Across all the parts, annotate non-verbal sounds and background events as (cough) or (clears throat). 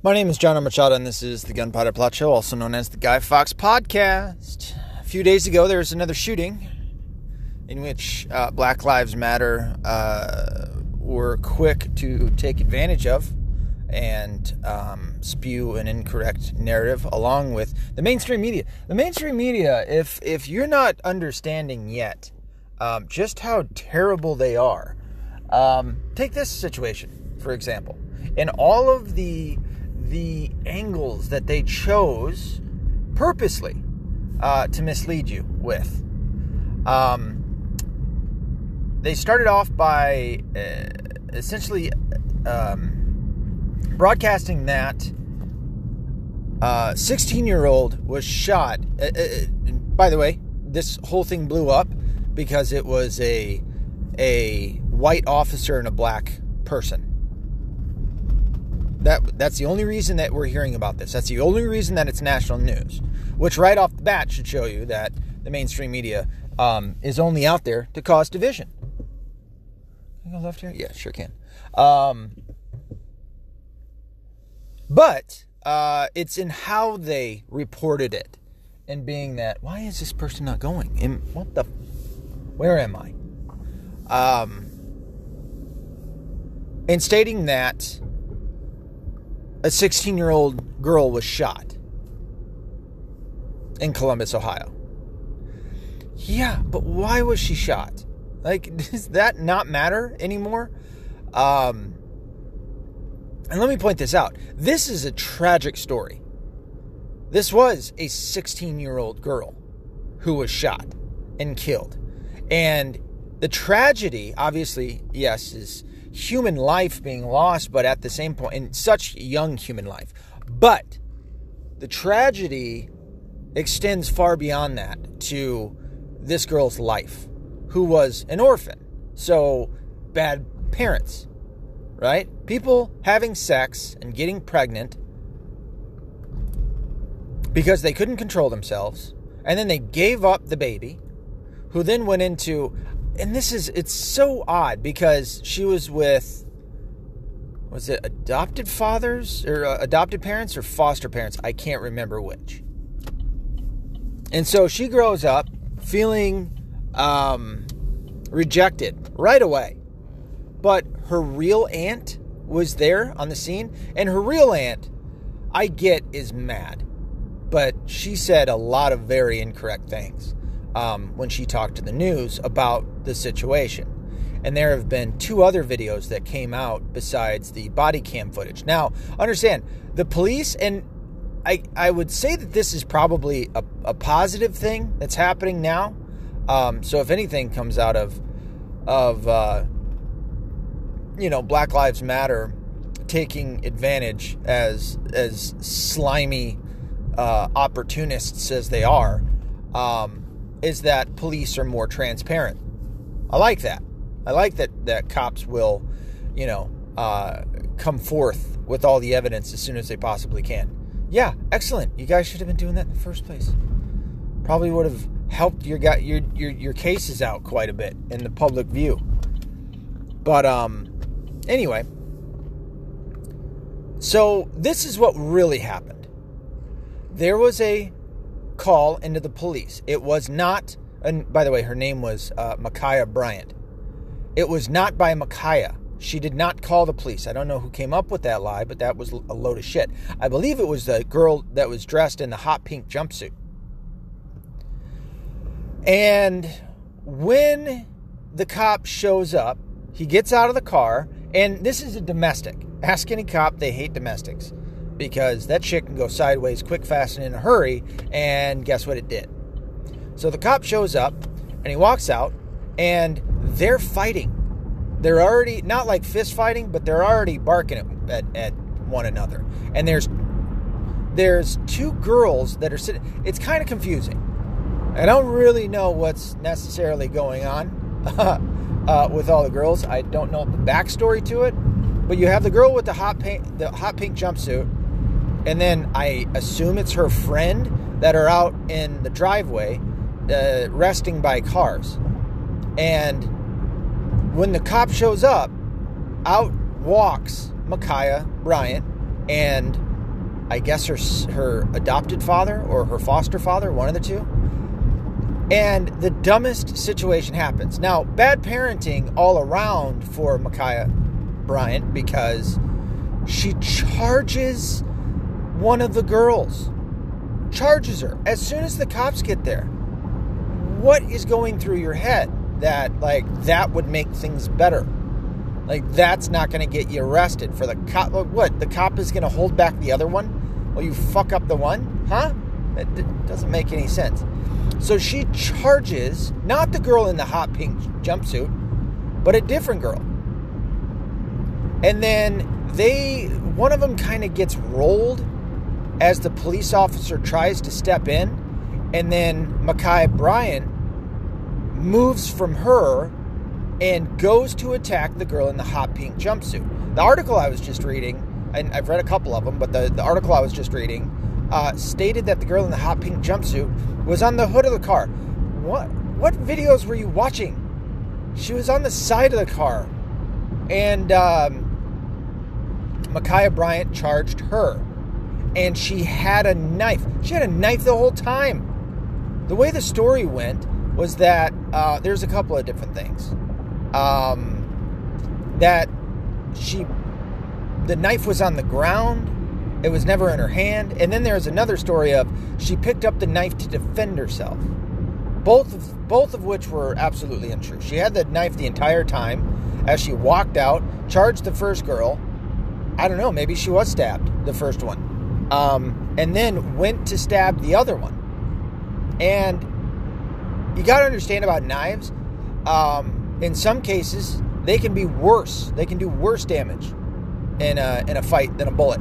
My name is John Machado, and this is the Gunpowder Plot Show, also known as the Guy Fawkes Podcast. A few days ago, there was another shooting in which uh, Black Lives Matter uh, were quick to take advantage of and um, spew an incorrect narrative along with the mainstream media. The mainstream media, if if you're not understanding yet um, just how terrible they are, um, take this situation for example. In all of the the angles that they chose purposely uh, to mislead you with. Um, they started off by uh, essentially um, broadcasting that a 16 year old was shot. Uh, uh, by the way, this whole thing blew up because it was a a white officer and a black person. That that's the only reason that we're hearing about this. That's the only reason that it's national news, which right off the bat should show you that the mainstream media um, is only out there to cause division. Can I go left here? Yeah, sure can. Um, but uh, it's in how they reported it, and being that why is this person not going? And what the? Where am I? Um, in stating that a 16 year old girl was shot in Columbus, Ohio. Yeah, but why was she shot? Like, (laughs) does that not matter anymore? Um, and let me point this out. This is a tragic story. This was a 16 year old girl who was shot and killed. And the tragedy, obviously, yes, is human life being lost, but at the same point, in such young human life. But the tragedy extends far beyond that to this girl's life, who was an orphan. So, bad parents, right? People having sex and getting pregnant because they couldn't control themselves, and then they gave up the baby, who then went into and this is it's so odd because she was with was it adopted fathers or uh, adopted parents or foster parents? I can't remember which. And so she grows up feeling um, rejected right away. But her real aunt was there on the scene and her real aunt i get is mad. But she said a lot of very incorrect things um, when she talked to the news about the situation. And there have been two other videos that came out besides the body cam footage. Now, understand, the police, and I, I would say that this is probably a, a positive thing that's happening now. Um, so if anything comes out of, of uh, you know, Black Lives Matter taking advantage as, as slimy uh, opportunists as they are, um, is that police are more transparent. I like that. I like that that cops will, you know, uh, come forth with all the evidence as soon as they possibly can. Yeah, excellent. You guys should have been doing that in the first place. Probably would have helped your got your your your cases out quite a bit in the public view. But um, anyway. So this is what really happened. There was a call into the police. It was not, and by the way, her name was uh, Ma'Khia Bryant. It was not by Ma'Khia. She did not call the police. I don't know who came up with that lie, but that was a load of shit. I believe it was the girl that was dressed in the hot pink jumpsuit. And when the cop shows up, he gets out of the car, and this is a domestic. Ask any cop, they hate domestics because that shit can go sideways quick, fast, and in a hurry. And guess what it did? So the cop shows up and he walks out, and they're fighting. They're already not like fist fighting, but they're already barking at, at, one another. And there's there's two girls that are sitting. It's kind of confusing. I don't really know what's necessarily going on (laughs) uh, with all the girls. I don't know the backstory to it, but you have the girl with the hot pink, the hot pink jumpsuit, and then I assume it's her friend that are out in the driveway uh, resting by cars. And when the cop shows up, out walks Ma'Khia Bryant and I guess her her adopted father or her foster father, one of the two. And the dumbest situation happens. Now, bad parenting all around for Ma'Khia Bryant because she charges one of the girls. Charges her as soon as the cops get there. What is going through your head that like that would make things better? Like that's not going to get you arrested for the cop. Uh, what the cop is going to hold back the other one? Well, you fuck up the one, huh? It doesn't make any sense. So she charges not the girl in the hot pink jumpsuit, but a different girl. And then they, one of them kind of gets rolled as the police officer tries to step in. And then Ma'Khia Bryant moves from her and goes to attack the girl in the hot pink jumpsuit. The article I was just reading, and I've read a couple of them, but the, the article I was just reading uh, stated that the girl in the hot pink jumpsuit was on the hood of the car. What what videos were you watching? She was on the side of the car, and um, Ma'Khia Bryant charged her, and she had a knife. She had a knife the whole time. The way the story went was that uh, there's a couple of different things. Um, that she, the knife was on the ground it was never in her hand. And then there's another story of she picked up the knife to defend herself. Both of both of which were absolutely untrue. She had the knife the entire time as she walked out, charged the first girl. I don't know, maybe she was stabbed, the first one. Um, and then went to stab the other one. And you got to understand about knives. Um, in some cases, they can be worse. They can do worse damage in a, in a fight than a bullet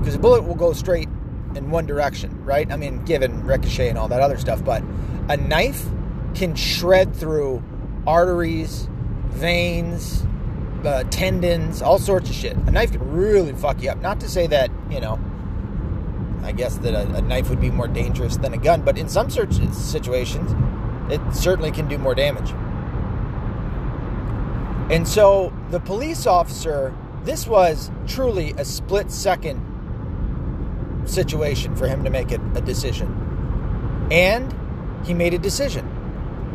because a bullet will go straight in one direction, right? I mean, given ricochet and all that other stuff, but a knife can shred through arteries, veins, uh, tendons, all sorts of shit. A knife can really fuck you up. Not to say that, you know, I guess that a, a knife would be more dangerous than a gun, but in some situations, it certainly can do more damage. And so the police officer, this was truly a split second situation for him to make a, a decision. And he made a decision.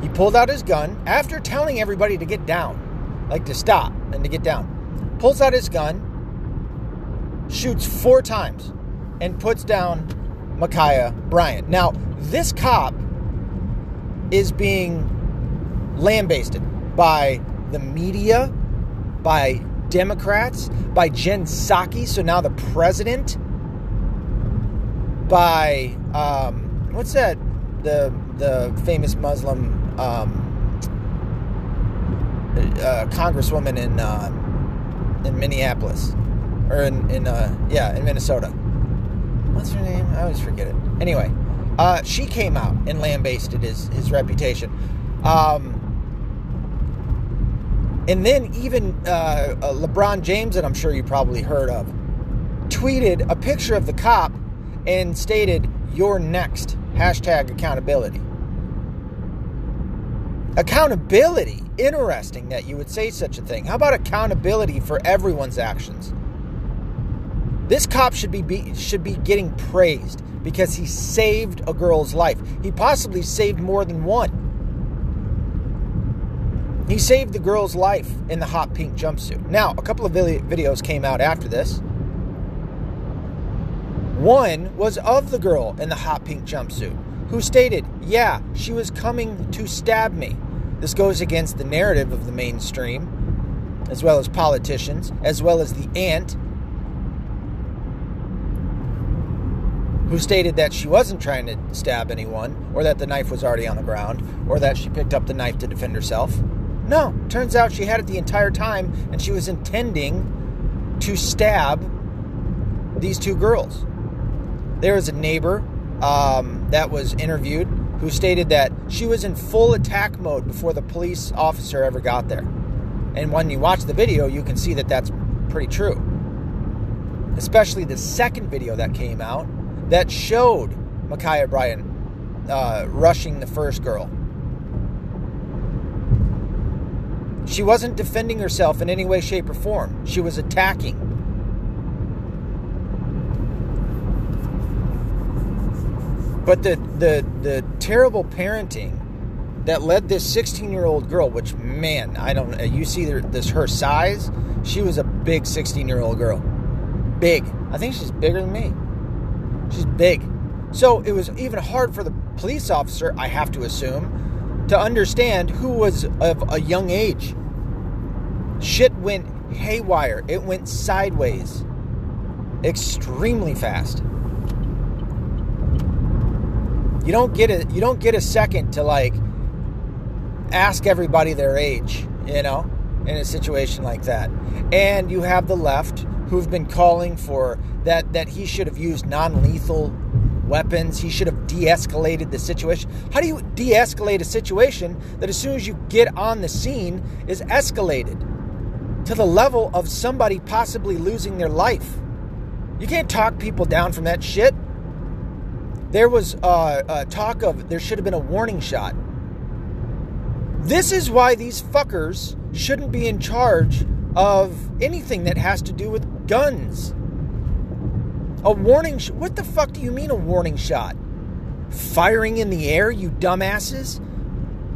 He pulled out his gun after telling everybody to get down, like to stop and to get down. Pulls out his gun, shoots four times, and puts down Ma'Khia Bryant. Now, this cop is being lambasted by the media, by Democrats, by Jen Psaki, so now the president by um, what's that? The the famous Muslim um, uh, congresswoman in uh, in Minneapolis or in in uh, yeah in Minnesota. What's her name? I always forget it. Anyway, uh, she came out and lambasted his his reputation. Um, and then even uh, uh, LeBron James, that I'm sure you probably heard of, tweeted a picture of the cop and stated, You're next. Hashtag accountability. Accountability. Interesting that you would say such a thing. How about accountability for everyone's actions? This cop should be, be, should be getting praised because he saved a girl's life. He possibly saved more than one. He saved the girl's life in the hot pink jumpsuit. Now, a couple of videos came out after this one was of the girl in the hot pink jumpsuit, who stated, Yeah, she was coming to stab me. This goes against the narrative of the mainstream, as well as politicians, as well as the aunt, who stated that she wasn't trying to stab anyone, or that the knife was already on the ground, or that she picked up the knife to defend herself. No, turns out she had it the entire time, and she was intending to stab these two girls. There was a neighbor um, that was interviewed who stated that she was in full attack mode before the police officer ever got there. And when you watch the video, you can see that that's pretty true. Especially the second video that came out that showed Ma'Khia Bryant uh, rushing the first girl. She wasn't defending herself in any way, shape, or form. She was attacking. But the the the terrible parenting that led this 16 year old girl, which man, I don't. Uh, you see this her size. She was a big 16 year old girl. Big. I think she's bigger than me. She's big. So it was even hard for the police officer, I have to assume, to understand who was of a young age. Shit went haywire. It went sideways extremely fast. You don't get a you don't get a second to like ask everybody their age, you know, in a situation like that. And you have the left who've been calling for that that he should have used non-lethal weapons. He should have de-escalated the situation. How do you de-escalate a situation that as soon as you get on the scene is escalated to the level of somebody possibly losing their life? You can't talk people down from that shit. There was uh, uh, talk of there should have been a warning shot. This is why these fuckers shouldn't be in charge of anything that has to do with guns. A warning sh- What the fuck do you mean a warning shot? Firing in the air, you dumbasses?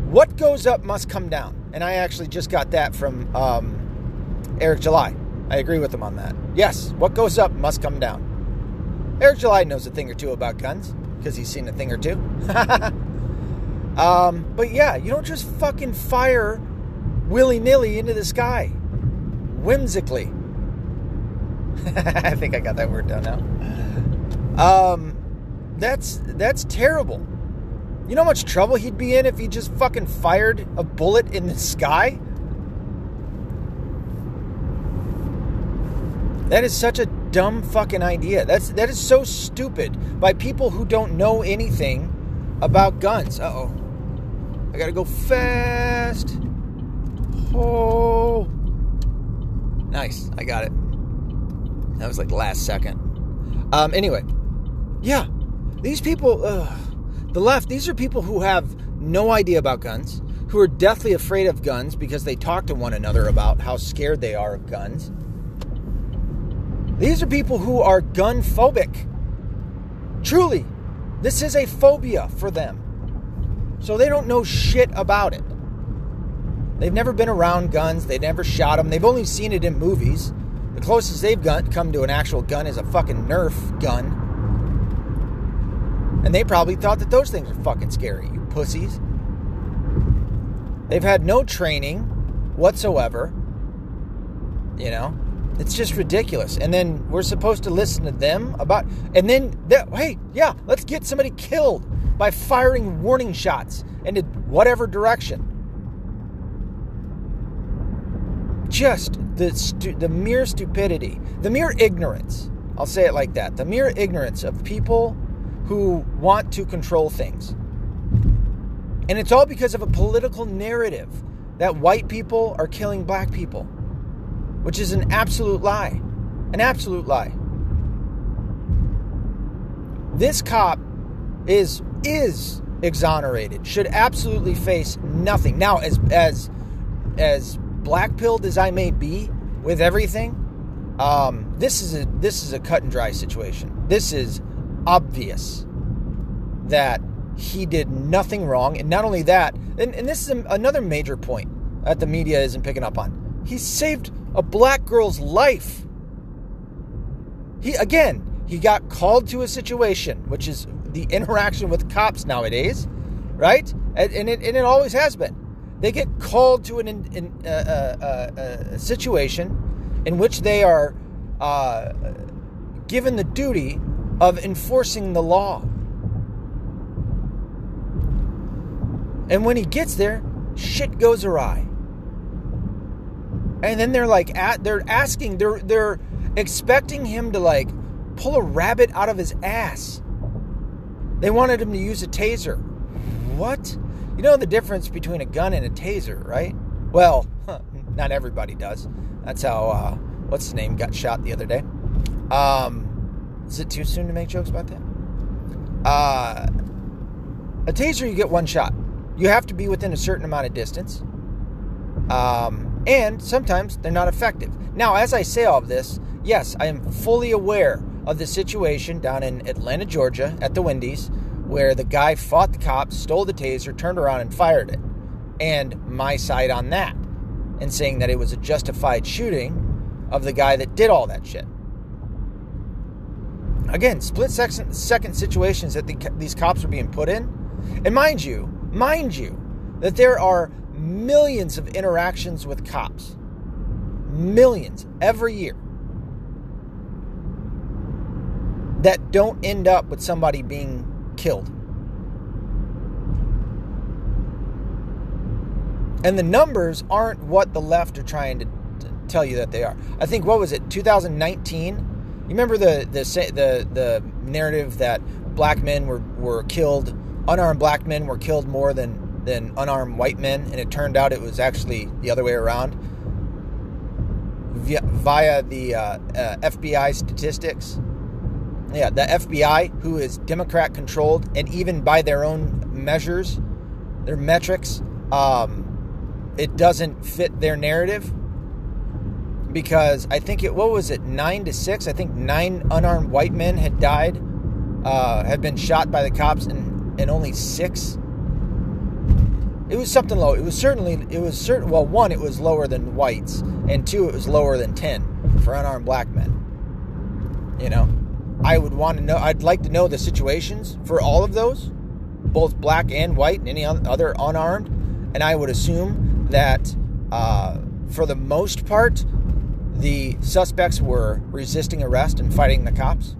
What goes up must come down. And I actually just got that from um, Eric July. I agree with him on that. Yes, what goes up must come down. Eric July knows a thing or two about guns because he's seen a thing or two. (laughs) um, but yeah, you don't just fucking fire willy nilly into the sky whimsically. (laughs) I think I got that word down now. Um, that's that's terrible. You know how much trouble he'd be in if he just fucking fired a bullet in the sky? That is such a dumb fucking idea. That's that is so stupid by people who don't know anything about guns. Uh oh. I gotta go fast. Oh. Nice. I got it. That was like last second. Um, anyway. Yeah. These people, uh, the left, these are people who have no idea about guns, who are deathly afraid of guns because they talk to one another about how scared they are of guns these are people who are gun phobic. Truly, this is a phobia for them. So they don't know shit about it. They've never been around guns, they've never shot them, they've only seen it in movies. The closest they've got, come to an actual gun is a fucking Nerf gun. And they probably thought that those things are fucking scary, you pussies. They've had no training whatsoever. You know? It's just ridiculous. And then we're supposed to listen to them about, and then, hey, yeah, let's get somebody killed by firing warning shots into whatever direction. Just the stu- the mere stupidity, the mere ignorance. I'll say it like that: the mere ignorance of people who want to control things. And it's all because of a political narrative that white people are killing black people which is an absolute lie. An absolute lie. This cop is is exonerated. Should absolutely face nothing. Now, as as as black pilled as I may be with everything, um, this is a this is a cut and dry situation. This is obvious that he did nothing wrong, and not only that, and, and this is another major point that the media isn't picking up on. He saved a black girl's life. He again, he got called to a situation, which is the interaction with cops nowadays, right? And, and it, and it always has been. They get called to an in, uh, uh, uh, situation in which they are uh, given the duty of enforcing the law. And when he gets there, shit goes awry. And then they're like at they're asking they're they're expecting him to like pull a rabbit out of his ass. They wanted him to use a taser. What you know the difference between a gun and a taser right? Well not everybody does. That's how uh, what's his name got shot the other day. Um, is it too soon to make jokes about that? Uh, a taser you get one shot. You have to be within a certain amount of distance. Um, and sometimes they're not effective. Now, as I say all of this, yes, I am fully aware of the situation down in Atlanta, Georgia, at the Wendy's, where the guy fought the cops, stole the taser, turned around and fired it. And my side on that, and saying that it was a justified shooting of the guy that did all that shit. Again, split second, situations that the, these cops are being put in. And mind you, mind you, that there are millions of interactions with cops. Millions every year. That don't end up with somebody being killed. And the numbers aren't what the left are trying to, tell you that they are. I think what was it, 2019? You remember the the the the narrative that black men were were killed, unarmed black men were killed more than than unarmed white men, and it turned out it was actually the other way around via, via the uh, uh, FBI statistics. Yeah, the FBI, who is Democrat controlled, and even by their own measures, their metrics, um, it doesn't fit their narrative because I think it what was it nine to six? I think nine unarmed white men had died, uh, had been shot by the cops, and and only six. It was something low. It was certainly it was certain. Well, one, it was lower than whites, and two, it was lower than ten for unarmed black men. You know, I would want to know. I'd like to know the situations for all of those, both black and white, and any other unarmed, and I would assume that uh, for the most part, the suspects were resisting arrest and fighting the cops.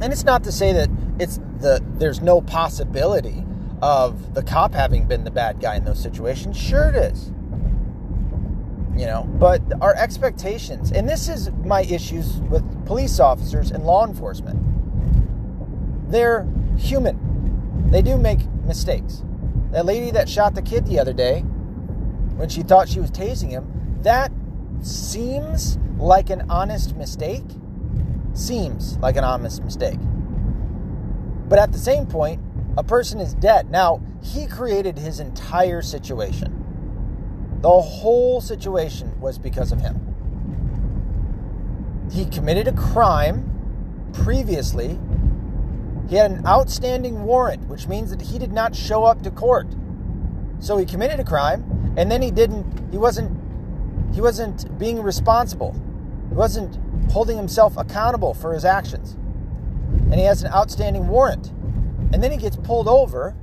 And it's not to say that it's the there's no possibility of the cop having been the bad guy in those situations. Sure it is. You know, but our expectations, and this is my issues with police officers and law enforcement. They're human. They do make mistakes. That lady that shot the kid the other day, when she thought she was tasing him, that seems like an honest mistake. Seems like an honest mistake. But at the same point, a person is dead. Now, he created his entire situation. The whole situation was because of him. He committed a crime previously he had an outstanding warrant, which means that he did not show up to court. So he committed a crime, and then he didn't. He wasn't. He wasn't being responsible. He wasn't holding himself accountable for his actions. And he has an outstanding warrant. And then he gets pulled over.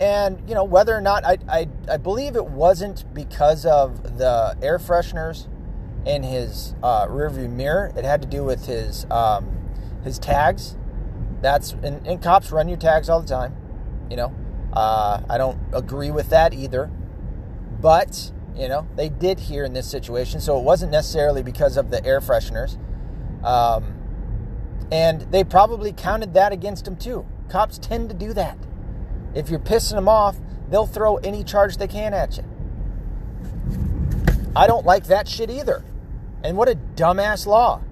And, you know, whether or not, I, I, I believe it wasn't because of the air fresheners in his uh, rearview mirror. It had to do with his, um, his tags that's and, and cops run your tags all the time. You know, uh, I don't agree with that either, but you know they did here in this situation, so it wasn't necessarily because of the air fresheners, um, and they probably counted that against him too. Cops tend to do that. If you're pissing them off, they'll throw any charge they can at you. I don't like that shit either. And what a dumbass law.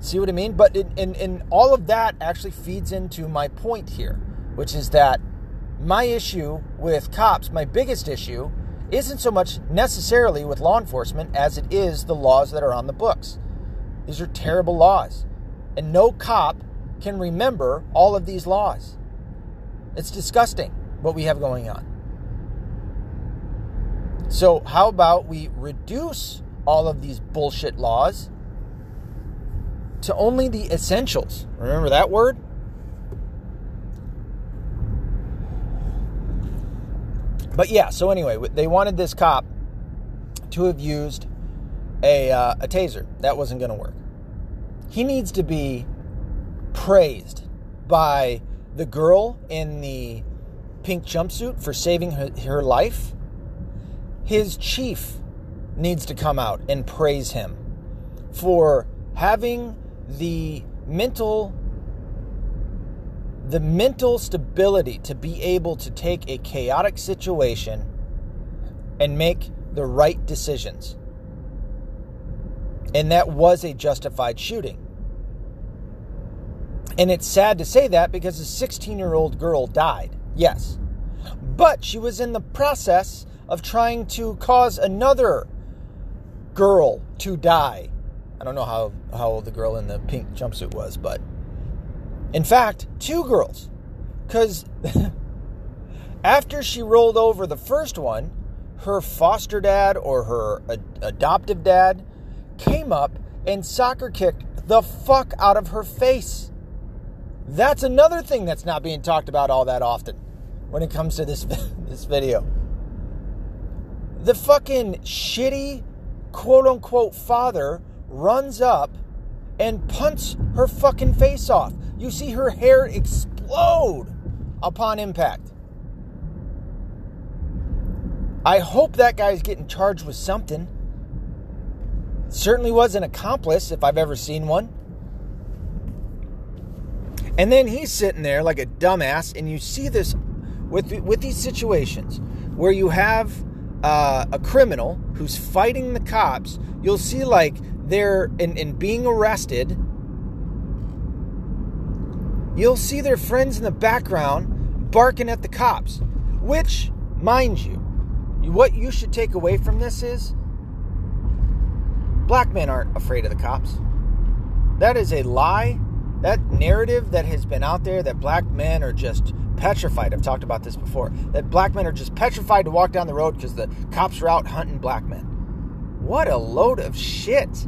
See what I mean? But in, in, in all of that actually feeds into my point here, which is that my issue with cops, my biggest issue, isn't so much necessarily with law enforcement as it is the laws that are on the books. These are terrible laws. And no cop can remember all of these laws. It's disgusting what we have going on. So, how about we reduce all of these bullshit laws to only the essentials. Remember that word? But yeah, so anyway, they wanted this cop to have used a, uh, a taser. That wasn't going to work. He needs to be praised by the girl in the pink jumpsuit for saving her, her life. His chief needs to come out and praise him for having the mental the mental stability to be able to take a chaotic situation and make the right decisions. And that was a justified shooting. And it's sad to say that because a 16 year old girl died, yes. But she was in the process of trying to cause another girl to die I don't know how, how old the girl in the pink jumpsuit was, but In fact, two girls. Because (laughs) after she rolled over the first one, her foster dad or her ad- adoptive dad came up and soccer kicked the fuck out of her face. That's another thing that's not being talked about all that often when it comes to this (laughs) this video. The fucking shitty quote unquote father runs up and punts her fucking face off. You see her hair explode upon impact. I hope that guy's getting charged with something. Certainly was an accomplice if I've ever seen one. And then he's sitting there like a dumbass, and you see this with with these situations where you have uh, a criminal who's fighting the cops. You'll see like they're in, in being arrested. You'll see their friends in the background barking at the cops, which, mind you, what you should take away from this is black men aren't afraid of the cops. That is a lie. That narrative that has been out there that black men are just petrified. I've talked about this before. That black men are just petrified to walk down the road because the cops are out hunting black men. What a load of shit.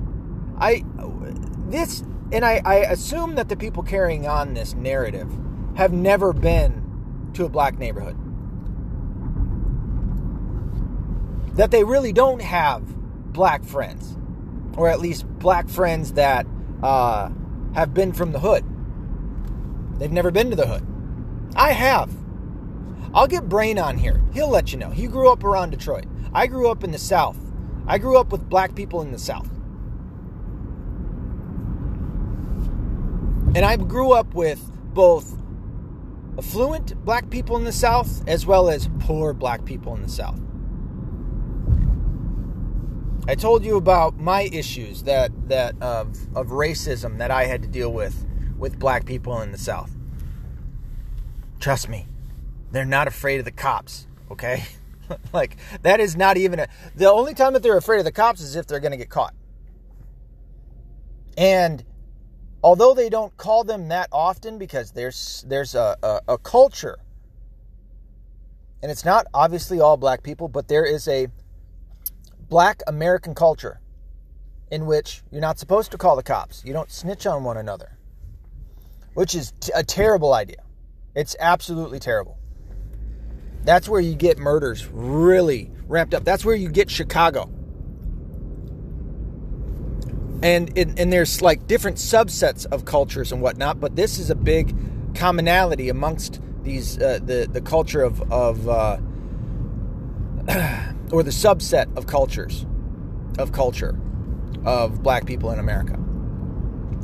I this and I, I assume that the people carrying on this narrative have never been to a black neighborhood. That they really don't have black friends, or at least black friends that uh, have been from the hood. They've never been to the hood. I have. I'll get Brain on here. He'll let you know. He grew up around Detroit. I grew up in the South. I grew up with black people in the South. And I grew up with both affluent black people in the South as well as poor black people in the South. I told you about my issues that that of of racism that I had to deal with with black people in the South. Trust me, they're not afraid of the cops, okay? (laughs) like that is not even a the only time that they're afraid of the cops is if they're going to get caught. And although they don't call them that often because there's there's a, a, a culture and it's not obviously all black people, but there is a black American culture in which you're not supposed to call the cops. You don't snitch on one another, which is t- a terrible idea. It's absolutely terrible. That's where you get murders really ramped up. That's where you get Chicago. And, and, and there's like different subsets of cultures and whatnot, but this is a big commonality amongst these uh, the the culture of of uh, (clears throat) or the subset of cultures of culture of black people in America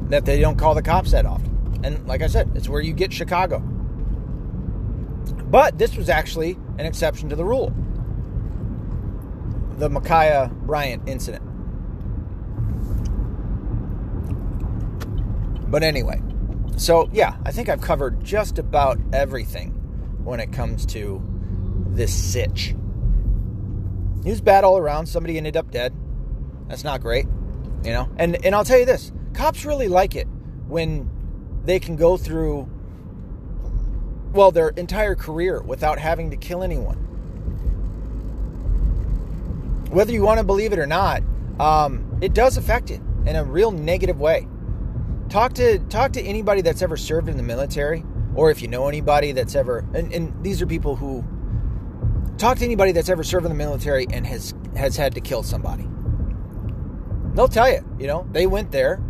that they don't call the cops that often. And like I said, it's where you get Chicago. But this was actually an exception to the rule. The Ma'Khia Bryant incident. But anyway, so yeah, I think I've covered just about everything when it comes to this sitch. He was bad all around. Somebody ended up dead. That's not great, you know. And and I'll tell you this: cops really like it when they can go through well their entire career without having to kill anyone. Whether you want to believe it or not, um, it does affect it in a real negative way. Talk to talk to anybody that's ever served in the military, or if you know anybody that's ever and, and these are people who talk to anybody that's ever served in the military and has has had to kill somebody. They'll tell you, you know, they went there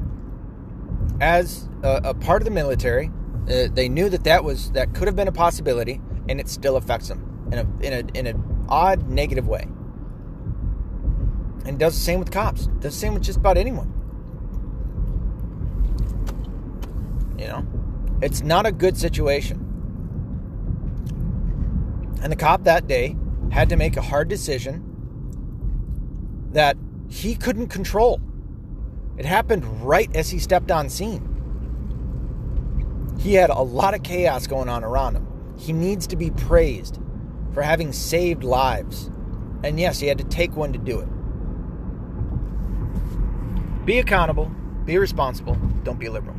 as a, a part of the military. Uh, they knew that that was that could have been a possibility, and it still affects them in a in a in an odd negative way. And does the same with cops. Does the same with just about anyone. You know, it's not a good situation. And the cop that day had to make a hard decision that he couldn't control. It happened right as he stepped on scene. He had a lot of chaos going on around him. He needs to be praised for having saved lives. And yes, he had to take one to do it. Be accountable, be responsible, don't be liberal.